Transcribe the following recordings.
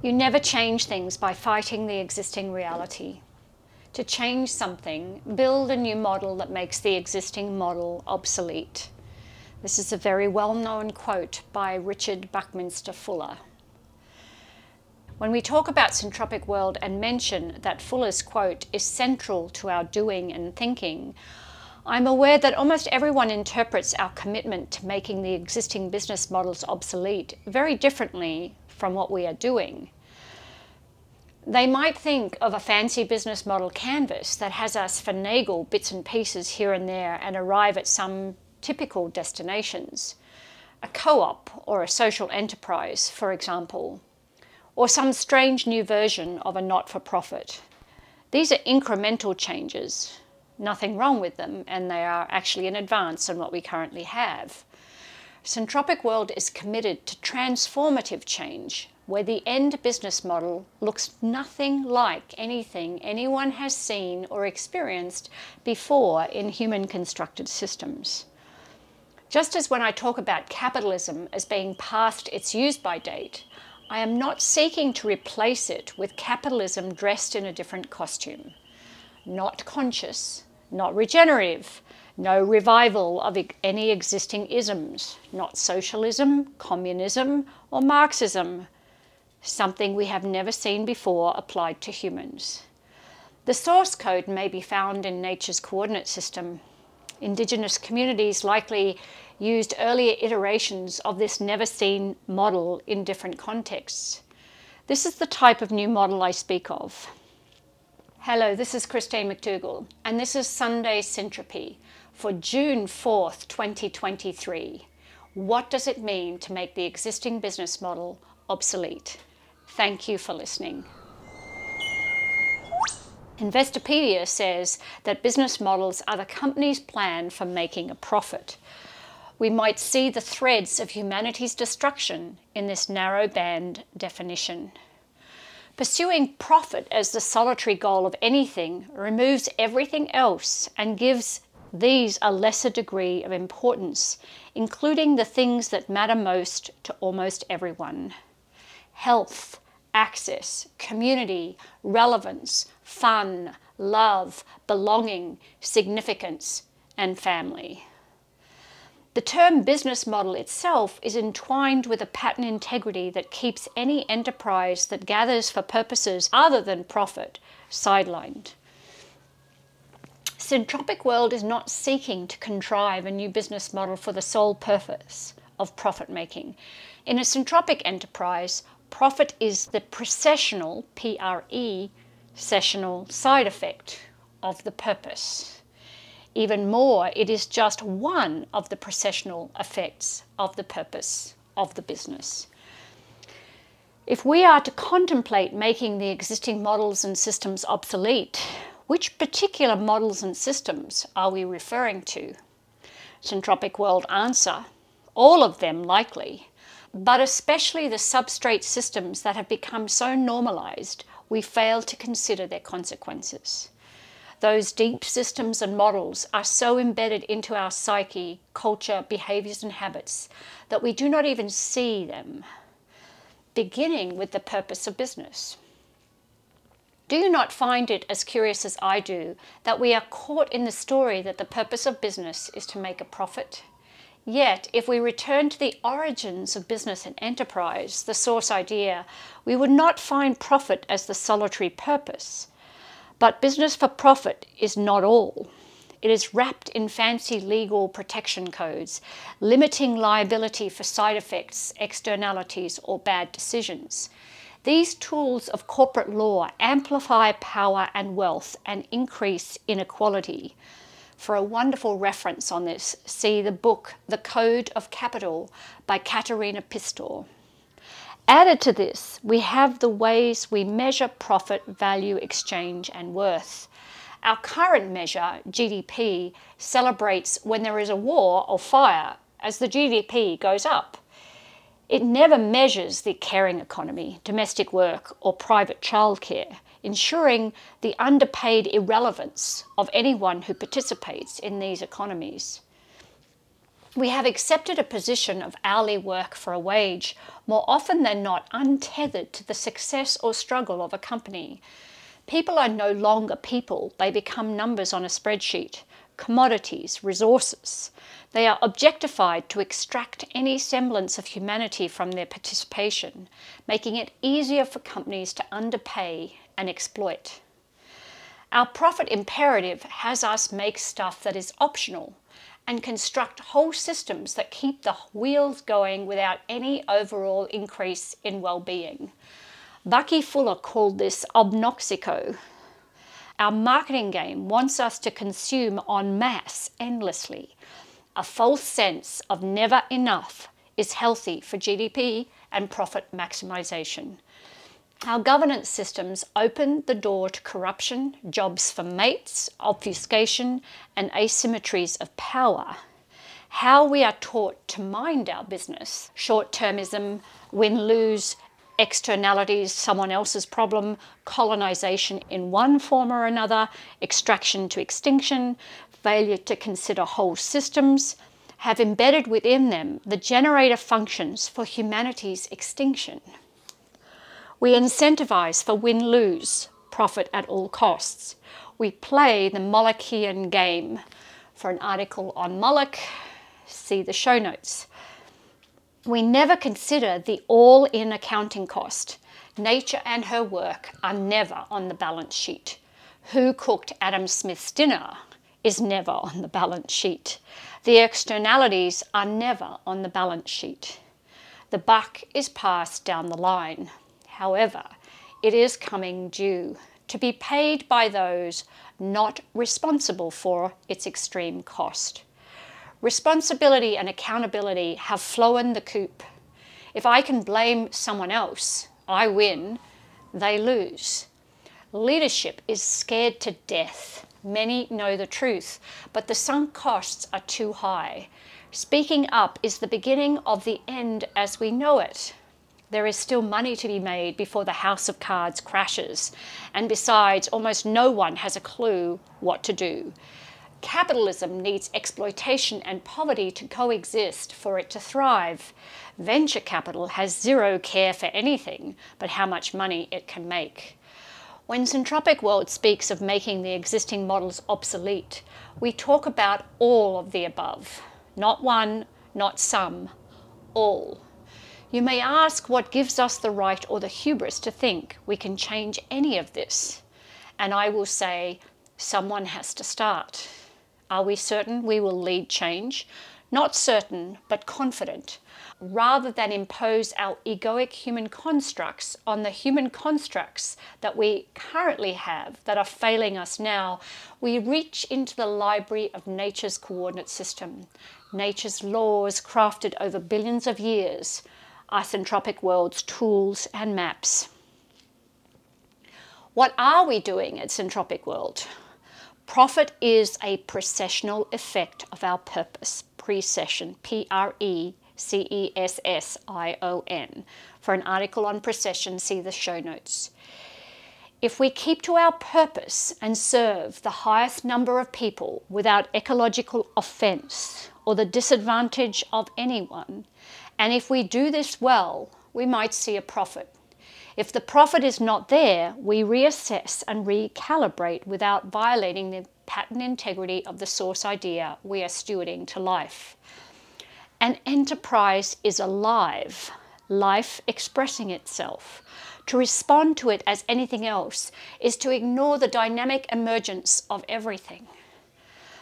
You never change things by fighting the existing reality. To change something, build a new model that makes the existing model obsolete. This is a very well known quote by Richard Buckminster Fuller. When we talk about Syntropic World and mention that Fuller's quote is central to our doing and thinking, I'm aware that almost everyone interprets our commitment to making the existing business models obsolete very differently from what we are doing. They might think of a fancy business model canvas that has us finagle bits and pieces here and there and arrive at some typical destinations. A co op or a social enterprise, for example, or some strange new version of a not for profit. These are incremental changes, nothing wrong with them, and they are actually an advance on what we currently have. Syntropic World is committed to transformative change where the end business model looks nothing like anything anyone has seen or experienced before in human constructed systems. Just as when I talk about capitalism as being past its use by date, I am not seeking to replace it with capitalism dressed in a different costume. Not conscious, not regenerative, no revival of any existing isms, not socialism, communism, or Marxism, something we have never seen before applied to humans. The source code may be found in nature's coordinate system. Indigenous communities likely used earlier iterations of this never seen model in different contexts. This is the type of new model I speak of. Hello, this is Christine McDougall, and this is Sunday Syntropy for June 4th, 2023. What does it mean to make the existing business model obsolete? Thank you for listening. Investopedia says that business models are the company's plan for making a profit we might see the threads of humanity's destruction in this narrow band definition. Pursuing profit as the solitary goal of anything removes everything else and gives these are lesser degree of importance, including the things that matter most to almost everyone health, access, community, relevance, fun, love, belonging, significance, and family. The term business model itself is entwined with a pattern integrity that keeps any enterprise that gathers for purposes other than profit sidelined. Syntropic World is not seeking to contrive a new business model for the sole purpose of profit making. In a syntropic enterprise, profit is the precessional, P R E, sessional side effect of the purpose. Even more, it is just one of the precessional effects of the purpose of the business. If we are to contemplate making the existing models and systems obsolete, which particular models and systems are we referring to? Syntropic World answer all of them likely, but especially the substrate systems that have become so normalized we fail to consider their consequences. Those deep systems and models are so embedded into our psyche, culture, behaviors, and habits that we do not even see them, beginning with the purpose of business. Do you not find it as curious as I do that we are caught in the story that the purpose of business is to make a profit? Yet, if we return to the origins of business and enterprise, the source idea, we would not find profit as the solitary purpose. But business for profit is not all. It is wrapped in fancy legal protection codes, limiting liability for side effects, externalities, or bad decisions. These tools of corporate law amplify power and wealth and increase inequality. For a wonderful reference on this, see the book The Code of Capital by Katharina Pistor. Added to this, we have the ways we measure profit, value, exchange, and worth. Our current measure, GDP, celebrates when there is a war or fire as the GDP goes up. It never measures the caring economy, domestic work, or private childcare, ensuring the underpaid irrelevance of anyone who participates in these economies. We have accepted a position of hourly work for a wage, more often than not untethered to the success or struggle of a company. People are no longer people, they become numbers on a spreadsheet, commodities, resources. They are objectified to extract any semblance of humanity from their participation, making it easier for companies to underpay and exploit. Our profit imperative has us make stuff that is optional and construct whole systems that keep the wheels going without any overall increase in well-being. Bucky Fuller called this obnoxico. Our marketing game wants us to consume en masse endlessly. A false sense of never enough is healthy for GDP and profit maximization. Our governance systems open the door to corruption, jobs for mates, obfuscation, and asymmetries of power. How we are taught to mind our business, short termism, win lose, externalities, someone else's problem, colonization in one form or another, extraction to extinction, failure to consider whole systems, have embedded within them the generator functions for humanity's extinction. We incentivize for win lose, profit at all costs. We play the Molochian game. For an article on Moloch, see the show notes. We never consider the all in accounting cost. Nature and her work are never on the balance sheet. Who cooked Adam Smith's dinner is never on the balance sheet. The externalities are never on the balance sheet. The buck is passed down the line. However, it is coming due to be paid by those not responsible for its extreme cost. Responsibility and accountability have flown the coop. If I can blame someone else, I win, they lose. Leadership is scared to death. Many know the truth, but the sunk costs are too high. Speaking up is the beginning of the end as we know it. There is still money to be made before the house of cards crashes. And besides, almost no one has a clue what to do. Capitalism needs exploitation and poverty to coexist for it to thrive. Venture capital has zero care for anything but how much money it can make. When Syntropic World speaks of making the existing models obsolete, we talk about all of the above. Not one, not some, all. You may ask what gives us the right or the hubris to think we can change any of this. And I will say, someone has to start. Are we certain we will lead change? Not certain, but confident. Rather than impose our egoic human constructs on the human constructs that we currently have that are failing us now, we reach into the library of nature's coordinate system, nature's laws crafted over billions of years is Syntropic world's tools and maps. What are we doing at Syntropic World? Profit is a precessional effect of our purpose, precession, P R E C E S S I O N. For an article on precession, see the show notes. If we keep to our purpose and serve the highest number of people without ecological offence or the disadvantage of anyone, and if we do this well, we might see a profit. If the profit is not there, we reassess and recalibrate without violating the pattern integrity of the source idea we are stewarding to life. An enterprise is alive, life expressing itself. To respond to it as anything else is to ignore the dynamic emergence of everything.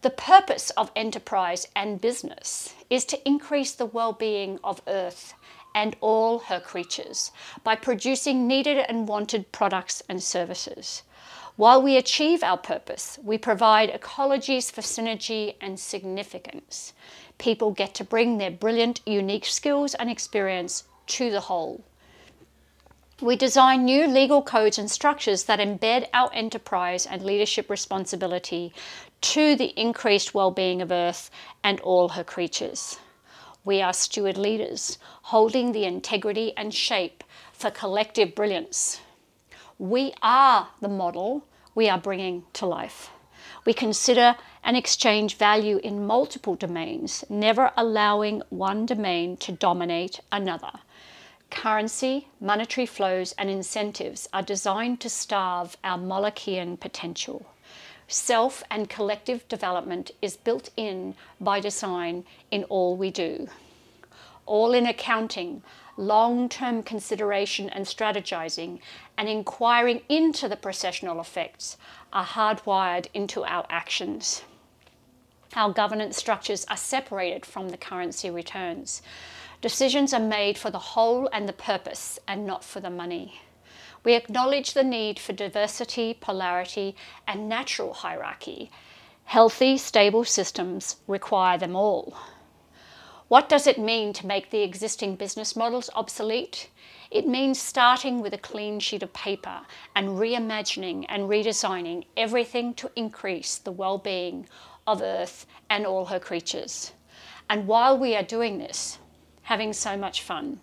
The purpose of enterprise and business is to increase the well being of Earth and all her creatures by producing needed and wanted products and services. While we achieve our purpose, we provide ecologies for synergy and significance. People get to bring their brilliant, unique skills and experience to the whole. We design new legal codes and structures that embed our enterprise and leadership responsibility to the increased well-being of Earth and all her creatures. We are steward leaders, holding the integrity and shape for collective brilliance. We are the model we are bringing to life. We consider and exchange value in multiple domains, never allowing one domain to dominate another. Currency, monetary flows, and incentives are designed to starve our Molochian potential. Self and collective development is built in by design in all we do. All in accounting, long term consideration and strategizing, and inquiring into the precessional effects are hardwired into our actions. Our governance structures are separated from the currency returns. Decisions are made for the whole and the purpose and not for the money. We acknowledge the need for diversity, polarity, and natural hierarchy. Healthy, stable systems require them all. What does it mean to make the existing business models obsolete? It means starting with a clean sheet of paper and reimagining and redesigning everything to increase the well being of Earth and all her creatures. And while we are doing this, having so much fun,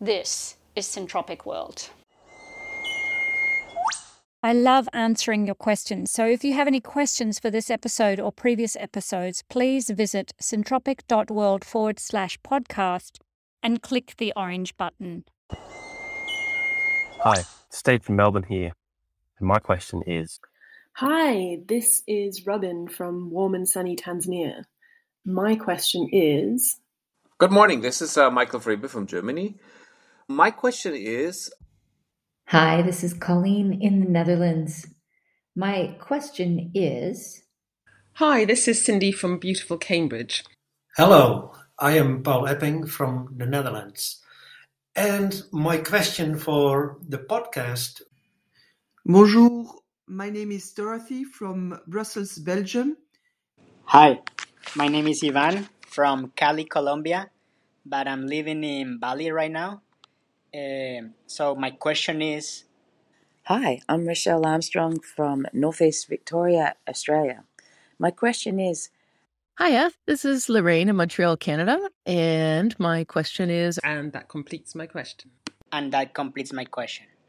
this is Syntropic World. I love answering your questions. So if you have any questions for this episode or previous episodes, please visit syntropic.world forward slash podcast and click the orange button. Hi, Steve from Melbourne here. And my question is Hi, this is Robin from warm and sunny Tanzania. My question is Good morning. This is uh, Michael Friebe from Germany. My question is Hi, this is Colleen in the Netherlands. My question is Hi, this is Cindy from beautiful Cambridge. Hello, I am Paul Epping from the Netherlands. And my question for the podcast Bonjour, my name is Dorothy from Brussels, Belgium. Hi, my name is Ivan from Cali, Colombia, but I'm living in Bali right now. Uh, so my question is Hi, I'm Rochelle Armstrong from Northeast Victoria, Australia. My question is Hiya, this is Lorraine in Montreal, Canada, and my question is And that completes my question. and that completes my question.